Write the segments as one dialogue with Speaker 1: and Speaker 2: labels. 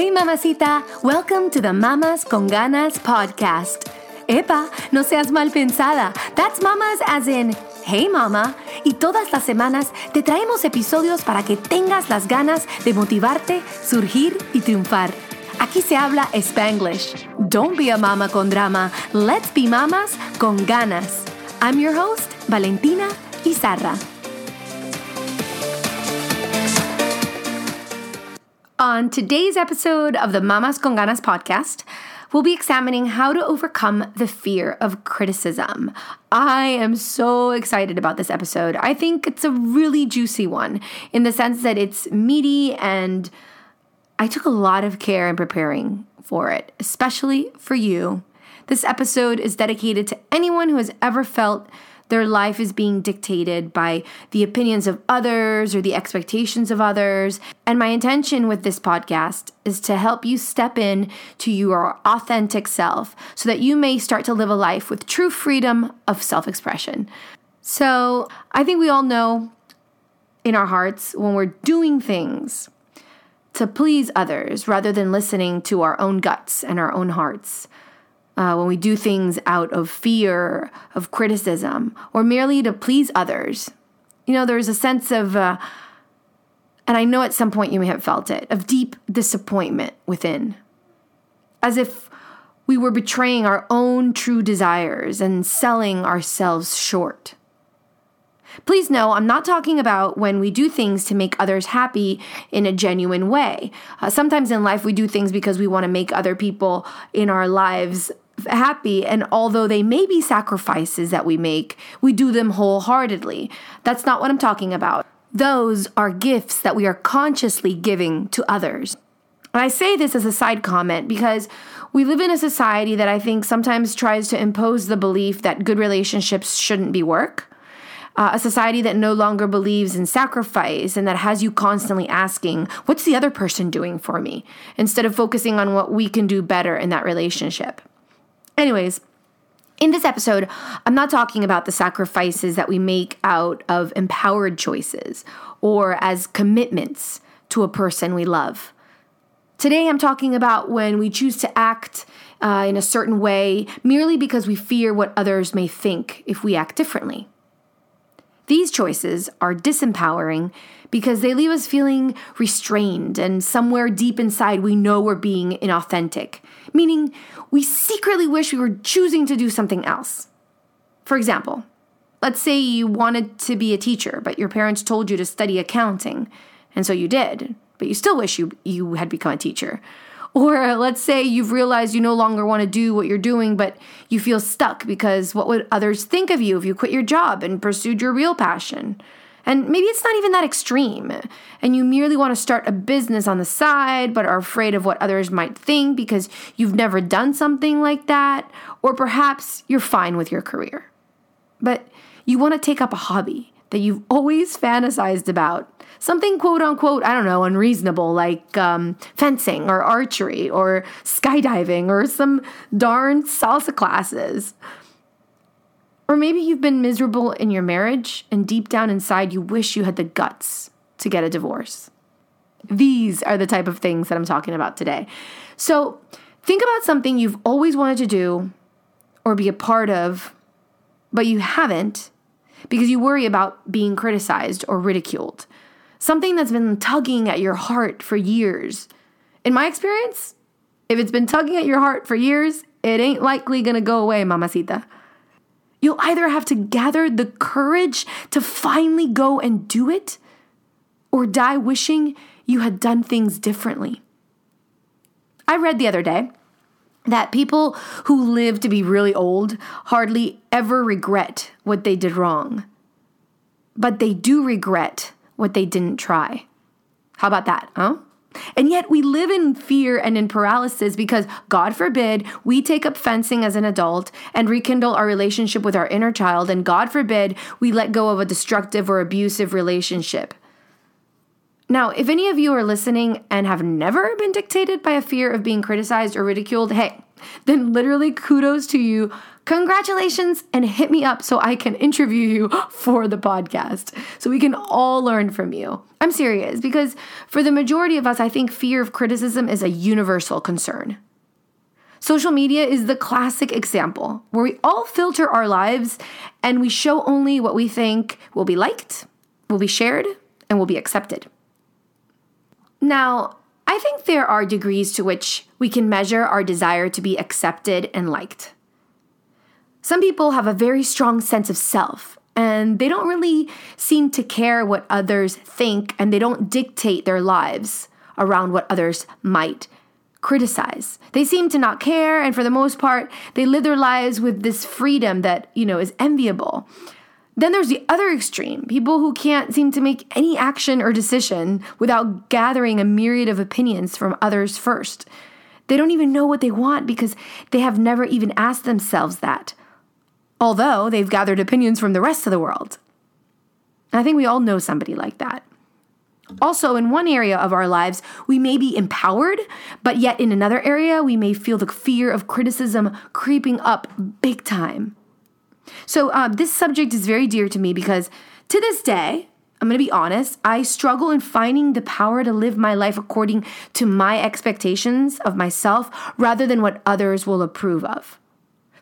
Speaker 1: Hey mamacita, welcome to the Mamas con Ganas podcast. Epa, no seas mal pensada. That's mamas as in, hey mama. Y todas las semanas te traemos episodios para que tengas las ganas de motivarte, surgir y triunfar. Aquí se habla Spanglish. Don't be a mama con drama. Let's be mamas con ganas. I'm your host, Valentina Izarra. On today's episode of the Mamas con Ganas podcast, we'll be examining how to overcome the fear of criticism. I am so excited about this episode. I think it's a really juicy one in the sense that it's meaty and I took a lot of care in preparing for it, especially for you. This episode is dedicated to anyone who has ever felt their life is being dictated by the opinions of others or the expectations of others. And my intention with this podcast is to help you step in to your authentic self so that you may start to live a life with true freedom of self expression. So I think we all know in our hearts when we're doing things to please others rather than listening to our own guts and our own hearts uh, when we do things out of fear, of criticism, or merely to please others. You know, there's a sense of, uh, and I know at some point you may have felt it, of deep disappointment within. As if we were betraying our own true desires and selling ourselves short. Please know, I'm not talking about when we do things to make others happy in a genuine way. Uh, sometimes in life, we do things because we want to make other people in our lives happy. And although they may be sacrifices that we make, we do them wholeheartedly. That's not what I'm talking about. Those are gifts that we are consciously giving to others. And I say this as a side comment because we live in a society that I think sometimes tries to impose the belief that good relationships shouldn't be work uh, a society that no longer believes in sacrifice and that has you constantly asking, What's the other person doing for me? instead of focusing on what we can do better in that relationship. Anyways, in this episode, I'm not talking about the sacrifices that we make out of empowered choices or as commitments to a person we love. Today, I'm talking about when we choose to act uh, in a certain way merely because we fear what others may think if we act differently. These choices are disempowering because they leave us feeling restrained, and somewhere deep inside, we know we're being inauthentic, meaning we secretly wish we were choosing to do something else. For example, let's say you wanted to be a teacher, but your parents told you to study accounting, and so you did, but you still wish you, you had become a teacher. Or let's say you've realized you no longer want to do what you're doing, but you feel stuck because what would others think of you if you quit your job and pursued your real passion? And maybe it's not even that extreme, and you merely want to start a business on the side, but are afraid of what others might think because you've never done something like that, or perhaps you're fine with your career. But you want to take up a hobby that you've always fantasized about something quote unquote, I don't know, unreasonable like um, fencing or archery or skydiving or some darn salsa classes. Or maybe you've been miserable in your marriage and deep down inside you wish you had the guts to get a divorce. These are the type of things that I'm talking about today. So think about something you've always wanted to do or be a part of, but you haven't because you worry about being criticized or ridiculed something that's been tugging at your heart for years. In my experience, if it's been tugging at your heart for years, it ain't likely gonna go away, mamacita. You'll either have to gather the courage to finally go and do it, or die wishing you had done things differently. I read the other day that people who live to be really old hardly ever regret what they did wrong, but they do regret what they didn't try. How about that, huh? And yet we live in fear and in paralysis because, God forbid, we take up fencing as an adult and rekindle our relationship with our inner child, and God forbid, we let go of a destructive or abusive relationship. Now, if any of you are listening and have never been dictated by a fear of being criticized or ridiculed, hey, then literally kudos to you. Congratulations and hit me up so I can interview you for the podcast so we can all learn from you. I'm serious because for the majority of us, I think fear of criticism is a universal concern. Social media is the classic example where we all filter our lives and we show only what we think will be liked, will be shared, and will be accepted. Now, I think there are degrees to which we can measure our desire to be accepted and liked. Some people have a very strong sense of self, and they don't really seem to care what others think, and they don't dictate their lives around what others might criticize. They seem to not care, and for the most part, they live their lives with this freedom that, you know, is enviable. Then there's the other extreme people who can't seem to make any action or decision without gathering a myriad of opinions from others first. They don't even know what they want because they have never even asked themselves that, although they've gathered opinions from the rest of the world. I think we all know somebody like that. Also, in one area of our lives, we may be empowered, but yet in another area, we may feel the fear of criticism creeping up big time. So, uh, this subject is very dear to me because to this day, I'm going to be honest, I struggle in finding the power to live my life according to my expectations of myself rather than what others will approve of.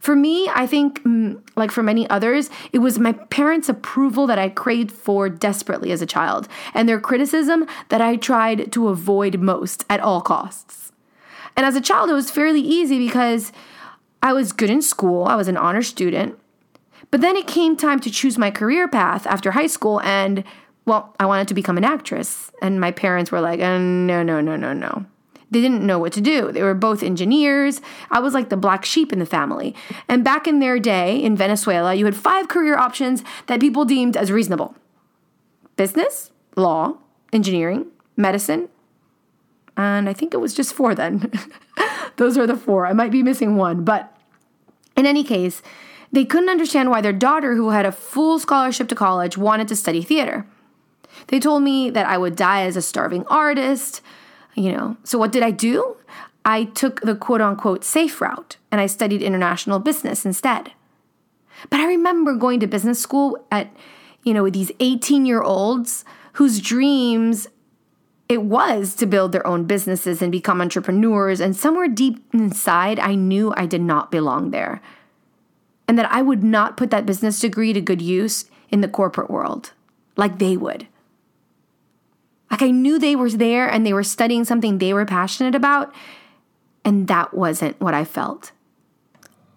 Speaker 1: For me, I think, mm, like for many others, it was my parents' approval that I craved for desperately as a child, and their criticism that I tried to avoid most at all costs. And as a child, it was fairly easy because I was good in school, I was an honor student, but then it came time to choose my career path after high school, and well, I wanted to become an actress. And my parents were like, oh, no, no, no, no, no. They didn't know what to do. They were both engineers. I was like the black sheep in the family. And back in their day in Venezuela, you had five career options that people deemed as reasonable business, law, engineering, medicine. And I think it was just four then. Those are the four. I might be missing one. But in any case, they couldn't understand why their daughter, who had a full scholarship to college, wanted to study theater. They told me that I would die as a starving artist, you know. So what did I do? I took the quote unquote safe route and I studied international business instead. But I remember going to business school at, you know, with these 18 year olds whose dreams it was to build their own businesses and become entrepreneurs. And somewhere deep inside, I knew I did not belong there and that I would not put that business degree to good use in the corporate world like they would. Like I knew they were there and they were studying something they were passionate about, and that wasn't what I felt.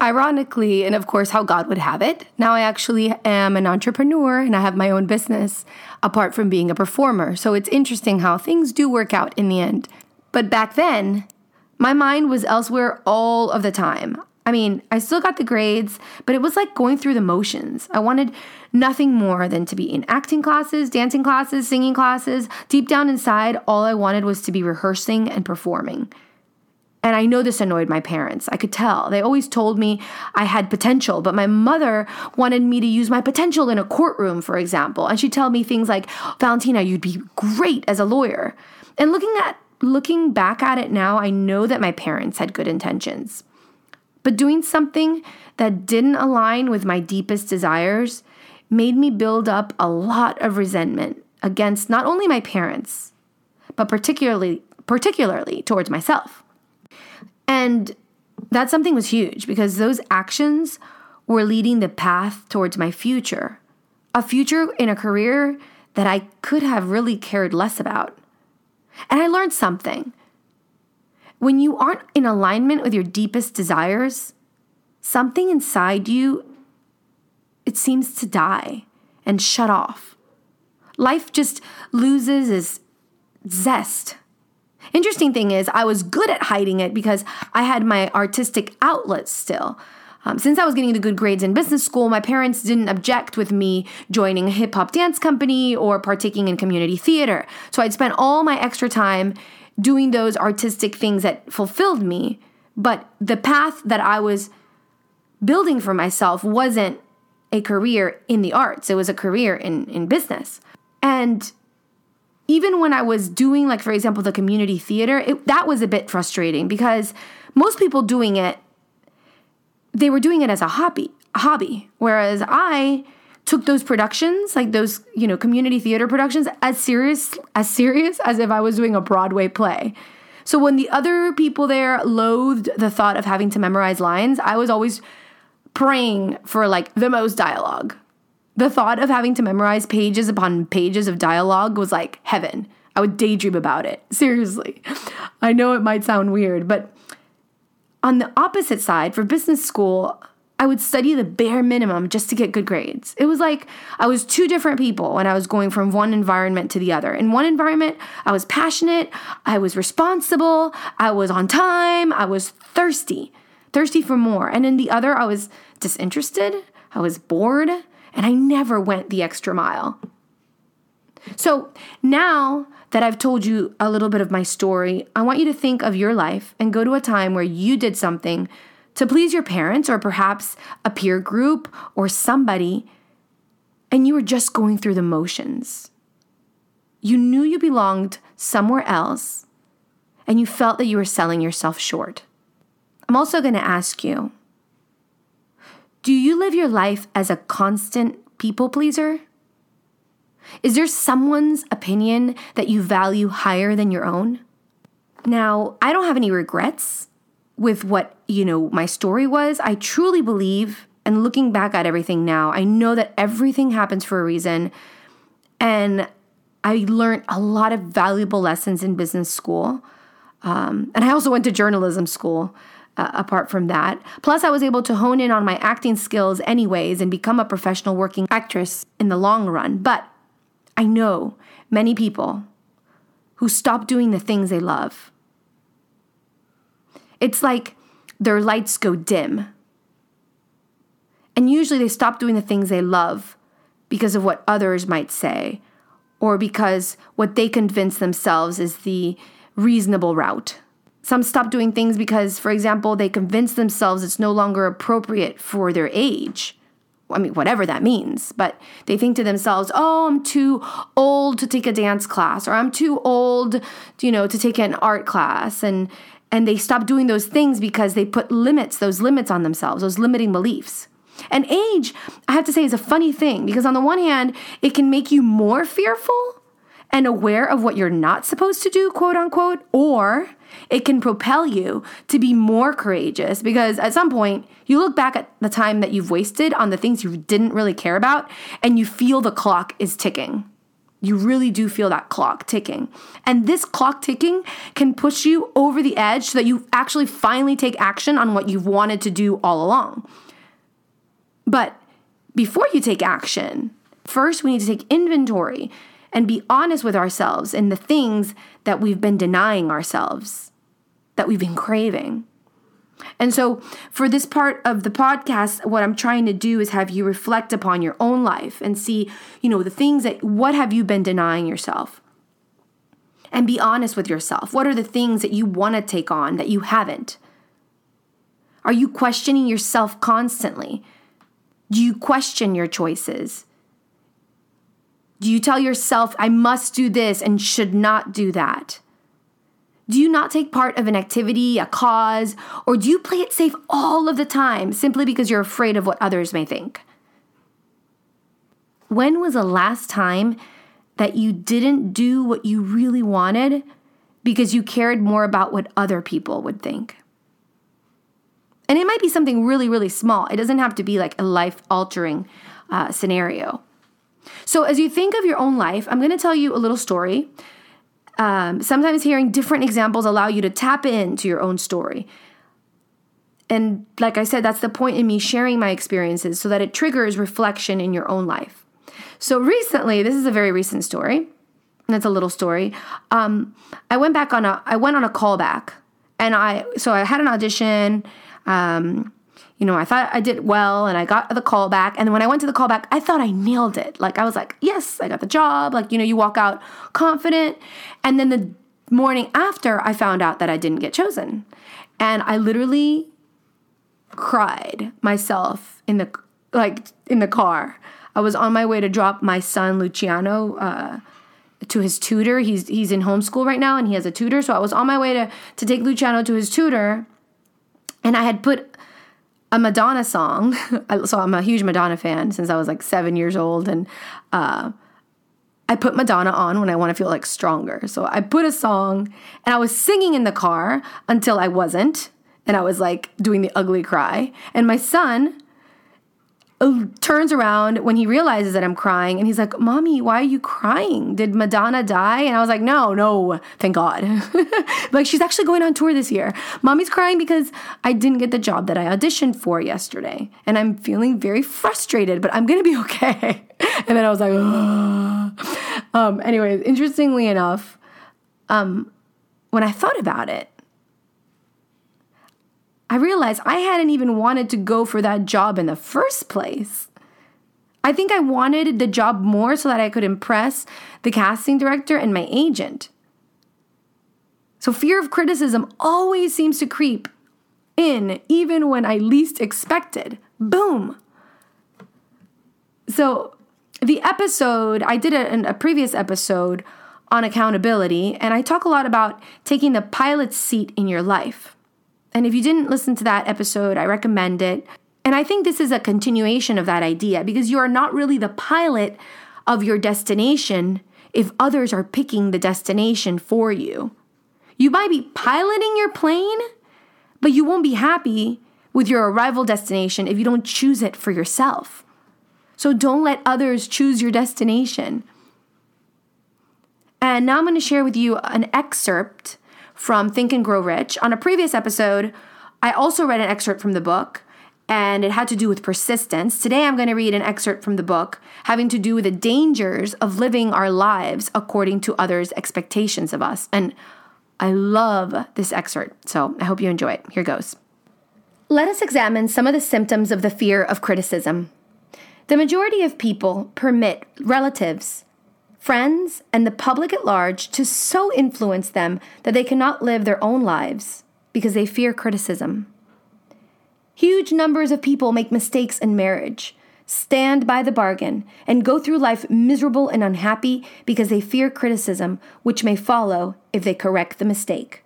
Speaker 1: Ironically, and of course, how God would have it, now I actually am an entrepreneur and I have my own business apart from being a performer. So it's interesting how things do work out in the end. But back then, my mind was elsewhere all of the time. I mean, I still got the grades, but it was like going through the motions. I wanted nothing more than to be in acting classes, dancing classes, singing classes. Deep down inside, all I wanted was to be rehearsing and performing. And I know this annoyed my parents. I could tell. They always told me I had potential, but my mother wanted me to use my potential in a courtroom, for example. And she'd tell me things like, Valentina, you'd be great as a lawyer. And looking at looking back at it now, I know that my parents had good intentions. But doing something that didn't align with my deepest desires made me build up a lot of resentment against not only my parents, but particularly particularly towards myself. And that something was huge because those actions were leading the path towards my future, a future in a career that I could have really cared less about. And I learned something when you aren't in alignment with your deepest desires, something inside you it seems to die and shut off. Life just loses its zest. Interesting thing is, I was good at hiding it because I had my artistic outlet still. Um, since I was getting the good grades in business school, my parents didn't object with me joining a hip hop dance company or partaking in community theater. So I'd spent all my extra time doing those artistic things that fulfilled me. But the path that I was building for myself wasn't a career in the arts, it was a career in, in business. And even when I was doing, like, for example, the community theater, it, that was a bit frustrating because most people doing it, they were doing it as a hobby, a hobby. Whereas I took those productions, like those, you know, community theater productions, as serious, as serious as if I was doing a Broadway play. So when the other people there loathed the thought of having to memorize lines, I was always praying for like the most dialogue. The thought of having to memorize pages upon pages of dialogue was like heaven. I would daydream about it. Seriously. I know it might sound weird, but on the opposite side, for business school, I would study the bare minimum just to get good grades. It was like I was two different people when I was going from one environment to the other. In one environment, I was passionate, I was responsible, I was on time, I was thirsty, thirsty for more. And in the other, I was disinterested, I was bored, and I never went the extra mile. So now that I've told you a little bit of my story, I want you to think of your life and go to a time where you did something to please your parents or perhaps a peer group or somebody, and you were just going through the motions. You knew you belonged somewhere else, and you felt that you were selling yourself short. I'm also going to ask you do you live your life as a constant people pleaser? Is there someone's opinion that you value higher than your own? Now, I don't have any regrets with what, you know, my story was. I truly believe, and looking back at everything now, I know that everything happens for a reason. And I learned a lot of valuable lessons in business school. Um, and I also went to journalism school uh, apart from that. Plus, I was able to hone in on my acting skills, anyways, and become a professional working actress in the long run. But I know many people who stop doing the things they love. It's like their lights go dim. And usually they stop doing the things they love because of what others might say or because what they convince themselves is the reasonable route. Some stop doing things because, for example, they convince themselves it's no longer appropriate for their age. I mean, whatever that means, but they think to themselves, oh, I'm too old to take a dance class, or I'm too old, you know, to take an art class. And, and they stop doing those things because they put limits, those limits on themselves, those limiting beliefs. And age, I have to say, is a funny thing because on the one hand, it can make you more fearful and aware of what you're not supposed to do, quote unquote, or it can propel you to be more courageous because at some point you look back at the time that you've wasted on the things you didn't really care about and you feel the clock is ticking. You really do feel that clock ticking. And this clock ticking can push you over the edge so that you actually finally take action on what you've wanted to do all along. But before you take action, first we need to take inventory and be honest with ourselves in the things that we've been denying ourselves, that we've been craving. And so, for this part of the podcast, what I'm trying to do is have you reflect upon your own life and see, you know, the things that, what have you been denying yourself? And be honest with yourself. What are the things that you want to take on that you haven't? Are you questioning yourself constantly? Do you question your choices? Do you tell yourself, I must do this and should not do that? Do you not take part of an activity, a cause, or do you play it safe all of the time simply because you're afraid of what others may think? When was the last time that you didn't do what you really wanted because you cared more about what other people would think? And it might be something really, really small. It doesn't have to be like a life altering uh, scenario. So, as you think of your own life, I'm going to tell you a little story. Um, sometimes hearing different examples allow you to tap into your own story. And like I said, that's the point in me sharing my experiences so that it triggers reflection in your own life. So recently, this is a very recent story. And it's a little story. Um, I went back on a I went on a callback, and I so I had an audition. Um, you know, I thought I did well and I got the call back. And when I went to the call back, I thought I nailed it. Like I was like, yes, I got the job. Like, you know, you walk out confident. And then the morning after, I found out that I didn't get chosen. And I literally cried myself in the like in the car. I was on my way to drop my son Luciano uh, to his tutor. He's he's in homeschool right now and he has a tutor. So I was on my way to to take Luciano to his tutor and I had put a Madonna song. so I'm a huge Madonna fan since I was like seven years old, and uh, I put Madonna on when I want to feel like stronger. So I put a song, and I was singing in the car until I wasn't, and I was like doing the ugly cry. And my son turns around when he realizes that I'm crying and he's like, Mommy, why are you crying? Did Madonna die? And I was like, No, no, thank God. like, she's actually going on tour this year. Mommy's crying because I didn't get the job that I auditioned for yesterday. And I'm feeling very frustrated, but I'm going to be okay. and then I was like, oh. um, anyways, interestingly enough, um, when I thought about it, I realized I hadn't even wanted to go for that job in the first place. I think I wanted the job more so that I could impress the casting director and my agent. So, fear of criticism always seems to creep in, even when I least expected. Boom. So, the episode, I did a, a previous episode on accountability, and I talk a lot about taking the pilot's seat in your life. And if you didn't listen to that episode, I recommend it. And I think this is a continuation of that idea because you are not really the pilot of your destination if others are picking the destination for you. You might be piloting your plane, but you won't be happy with your arrival destination if you don't choose it for yourself. So don't let others choose your destination. And now I'm going to share with you an excerpt from Think and Grow Rich. On a previous episode, I also read an excerpt from the book, and it had to do with persistence. Today, I'm going to read an excerpt from the book having to do with the dangers of living our lives according to others' expectations of us. And I love this excerpt, so I hope you enjoy it. Here goes. Let us examine some of the symptoms of the fear of criticism. The majority of people permit relatives, friends, and the public at large to so influence them that they cannot live their own lives because they fear criticism. Huge numbers of people make mistakes in marriage, stand by the bargain, and go through life miserable and unhappy because they fear criticism, which may follow if they correct the mistake.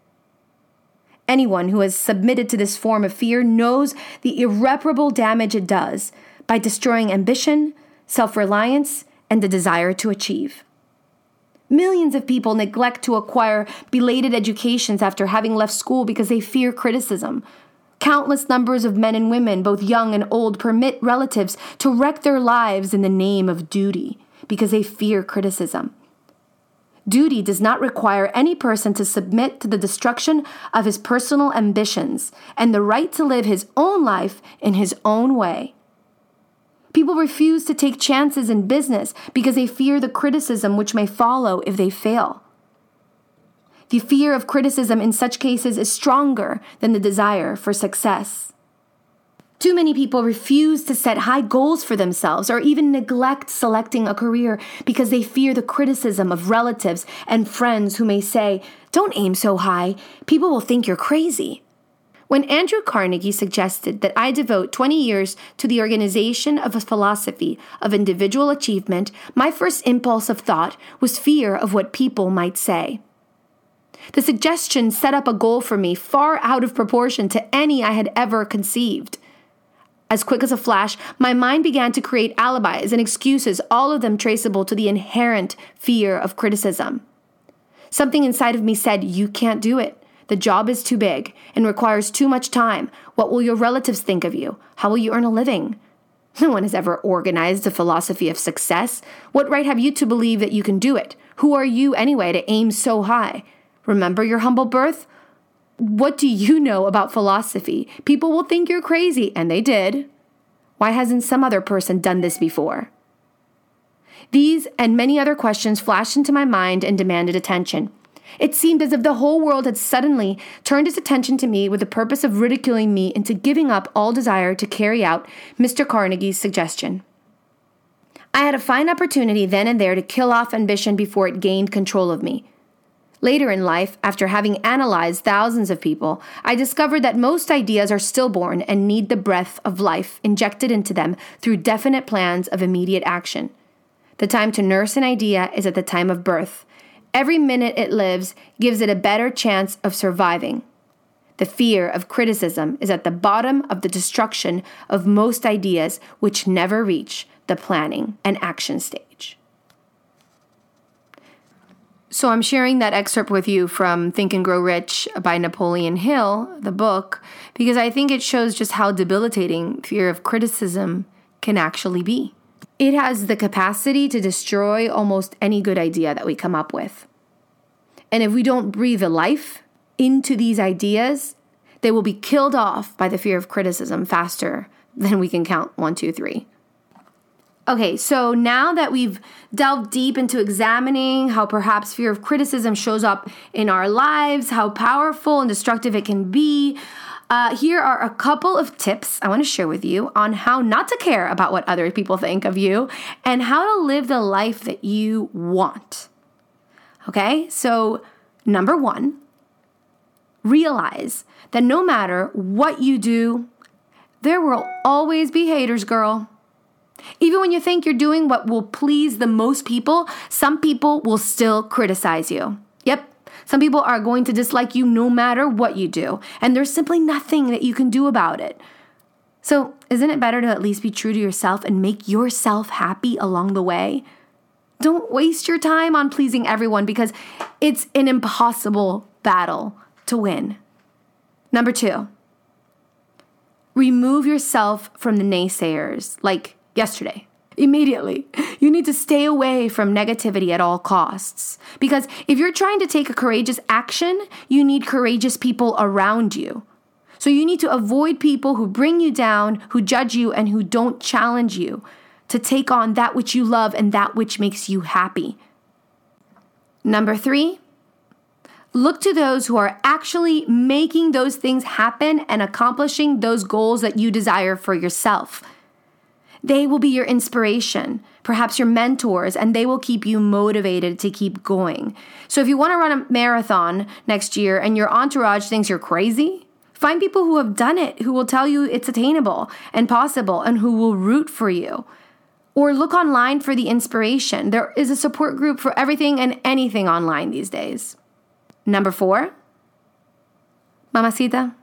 Speaker 1: Anyone who has submitted to this form of fear knows the irreparable damage it does by destroying ambition, self reliance, and the desire to achieve. Millions of people neglect to acquire belated educations after having left school because they fear criticism. Countless numbers of men and women, both young and old, permit relatives to wreck their lives in the name of duty because they fear criticism. Duty does not require any person to submit to the destruction of his personal ambitions and the right to live his own life in his own way. People refuse to take chances in business because they fear the criticism which may follow if they fail. The fear of criticism in such cases is stronger than the desire for success. Too many people refuse to set high goals for themselves or even neglect selecting a career because they fear the criticism of relatives and friends who may say, Don't aim so high, people will think you're crazy. When Andrew Carnegie suggested that I devote 20 years to the organization of a philosophy of individual achievement, my first impulse of thought was fear of what people might say. The suggestion set up a goal for me far out of proportion to any I had ever conceived. As quick as a flash, my mind began to create alibis and excuses, all of them traceable to the inherent fear of criticism. Something inside of me said, You can't do it. The job is too big and requires too much time. What will your relatives think of you? How will you earn a living? No one has ever organized a philosophy of success. What right have you to believe that you can do it? Who are you anyway to aim so high? Remember your humble birth? What do you know about philosophy? People will think you're crazy, and they did. Why hasn't some other person done this before? These and many other questions flashed into my mind and demanded attention. It seemed as if the whole world had suddenly turned its attention to me with the purpose of ridiculing me into giving up all desire to carry out Mr. Carnegie's suggestion. I had a fine opportunity then and there to kill off ambition before it gained control of me. Later in life, after having analyzed thousands of people, I discovered that most ideas are stillborn and need the breath of life injected into them through definite plans of immediate action. The time to nurse an idea is at the time of birth. Every minute it lives gives it a better chance of surviving. The fear of criticism is at the bottom of the destruction of most ideas which never reach the planning and action stage. So, I'm sharing that excerpt with you from Think and Grow Rich by Napoleon Hill, the book, because I think it shows just how debilitating fear of criticism can actually be. It has the capacity to destroy almost any good idea that we come up with. And if we don't breathe a life into these ideas, they will be killed off by the fear of criticism faster than we can count one, two, three. Okay, so now that we've delved deep into examining how perhaps fear of criticism shows up in our lives, how powerful and destructive it can be, uh, here are a couple of tips I want to share with you on how not to care about what other people think of you and how to live the life that you want. Okay, so number one, realize that no matter what you do, there will always be haters, girl. Even when you think you're doing what will please the most people, some people will still criticize you. Yep, some people are going to dislike you no matter what you do, and there's simply nothing that you can do about it. So, isn't it better to at least be true to yourself and make yourself happy along the way? Don't waste your time on pleasing everyone because it's an impossible battle to win. Number two, remove yourself from the naysayers. Like, yesterday. Immediately. You need to stay away from negativity at all costs. Because if you're trying to take a courageous action, you need courageous people around you. So you need to avoid people who bring you down, who judge you, and who don't challenge you to take on that which you love and that which makes you happy. Number three, look to those who are actually making those things happen and accomplishing those goals that you desire for yourself. They will be your inspiration, perhaps your mentors, and they will keep you motivated to keep going. So if you want to run a marathon next year and your entourage thinks you're crazy, find people who have done it, who will tell you it's attainable and possible, and who will root for you. Or look online for the inspiration. There is a support group for everything and anything online these days. Number four, Mamacita,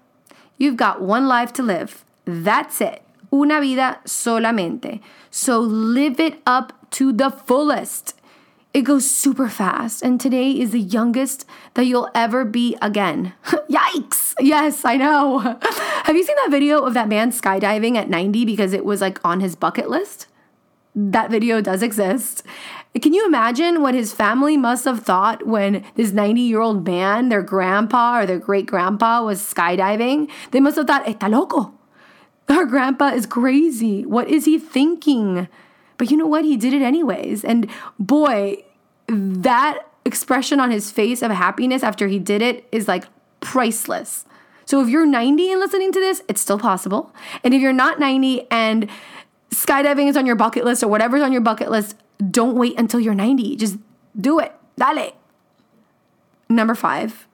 Speaker 1: you've got one life to live. That's it una vida solamente. So live it up to the fullest. It goes super fast, and today is the youngest that you'll ever be again. Yikes! Yes, I know. Have you seen that video of that man skydiving at 90 because it was like on his bucket list? That video does exist. Can you imagine what his family must have thought when this 90 year old man, their grandpa or their great grandpa, was skydiving? They must have thought, está loco. Our grandpa is crazy. What is he thinking? But you know what? He did it anyways. And boy, that expression on his face of happiness after he did it is like priceless. So if you're 90 and listening to this, it's still possible. And if you're not 90 and skydiving is on your bucket list or whatever's on your bucket list, don't wait until you're 90. Just do it. Dale. Number five,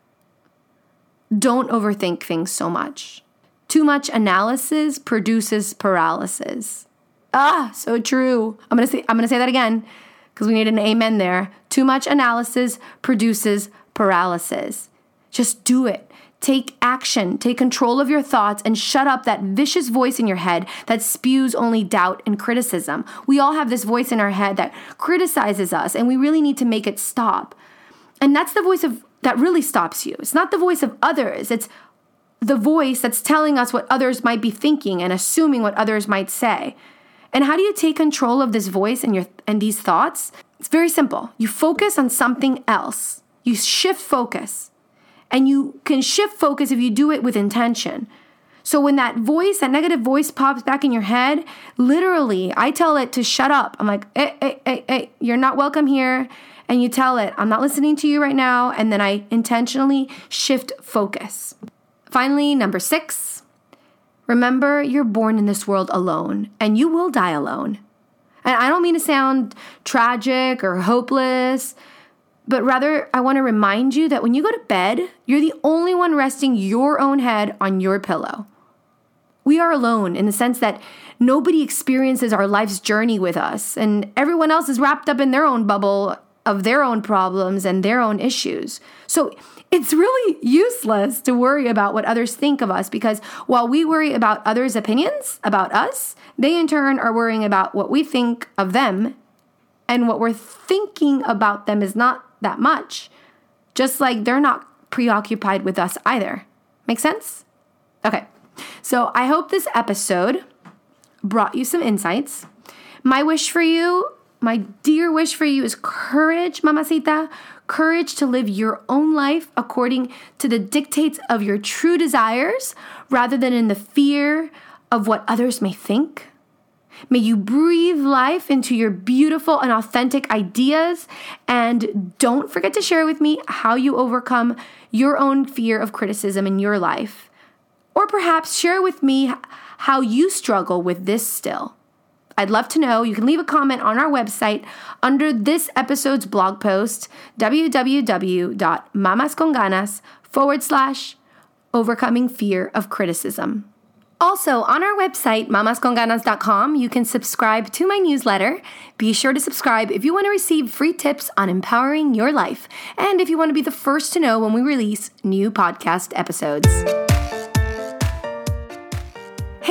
Speaker 1: don't overthink things so much. Too much analysis produces paralysis. Ah, so true. I'm to say I'm to say that again because we need an amen there. Too much analysis produces paralysis. Just do it. Take action, take control of your thoughts, and shut up that vicious voice in your head that spews only doubt and criticism. We all have this voice in our head that criticizes us, and we really need to make it stop. And that's the voice of that really stops you. It's not the voice of others, it's the voice that's telling us what others might be thinking and assuming what others might say. And how do you take control of this voice and your and these thoughts? It's very simple. You focus on something else. You shift focus. And you can shift focus if you do it with intention. So when that voice, that negative voice pops back in your head, literally, I tell it to shut up. I'm like, hey, hey, hey, hey, you're not welcome here. and you tell it, I'm not listening to you right now, and then I intentionally shift focus. Finally, number six, remember you're born in this world alone and you will die alone. And I don't mean to sound tragic or hopeless, but rather I want to remind you that when you go to bed, you're the only one resting your own head on your pillow. We are alone in the sense that nobody experiences our life's journey with us, and everyone else is wrapped up in their own bubble of their own problems and their own issues. So it's really useless to worry about what others think of us because while we worry about others' opinions about us, they in turn are worrying about what we think of them. And what we're thinking about them is not that much, just like they're not preoccupied with us either. Make sense? Okay, so I hope this episode brought you some insights. My wish for you, my dear wish for you is courage, mamacita, courage to live your own life according to the dictates of your true desires rather than in the fear of what others may think. May you breathe life into your beautiful and authentic ideas. And don't forget to share with me how you overcome your own fear of criticism in your life. Or perhaps share with me how you struggle with this still. I'd love to know. You can leave a comment on our website under this episode's blog post, www.mamasconganas forward slash overcoming fear of criticism. Also, on our website, mamasconganas.com, you can subscribe to my newsletter. Be sure to subscribe if you want to receive free tips on empowering your life and if you want to be the first to know when we release new podcast episodes.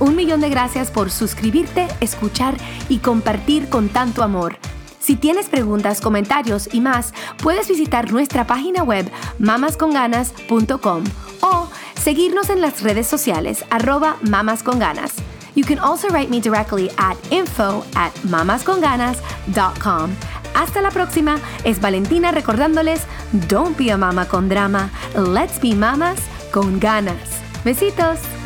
Speaker 1: Un millón de gracias por suscribirte, escuchar y compartir con tanto amor. Si tienes preguntas, comentarios y más, puedes visitar nuestra página web mamasconganas.com o seguirnos en las redes sociales arroba mamasconganas. You can also write me directly at info at mamasconganas.com. Hasta la próxima, es Valentina recordándoles, don't be a mama con drama, let's be mamas con ganas. Besitos.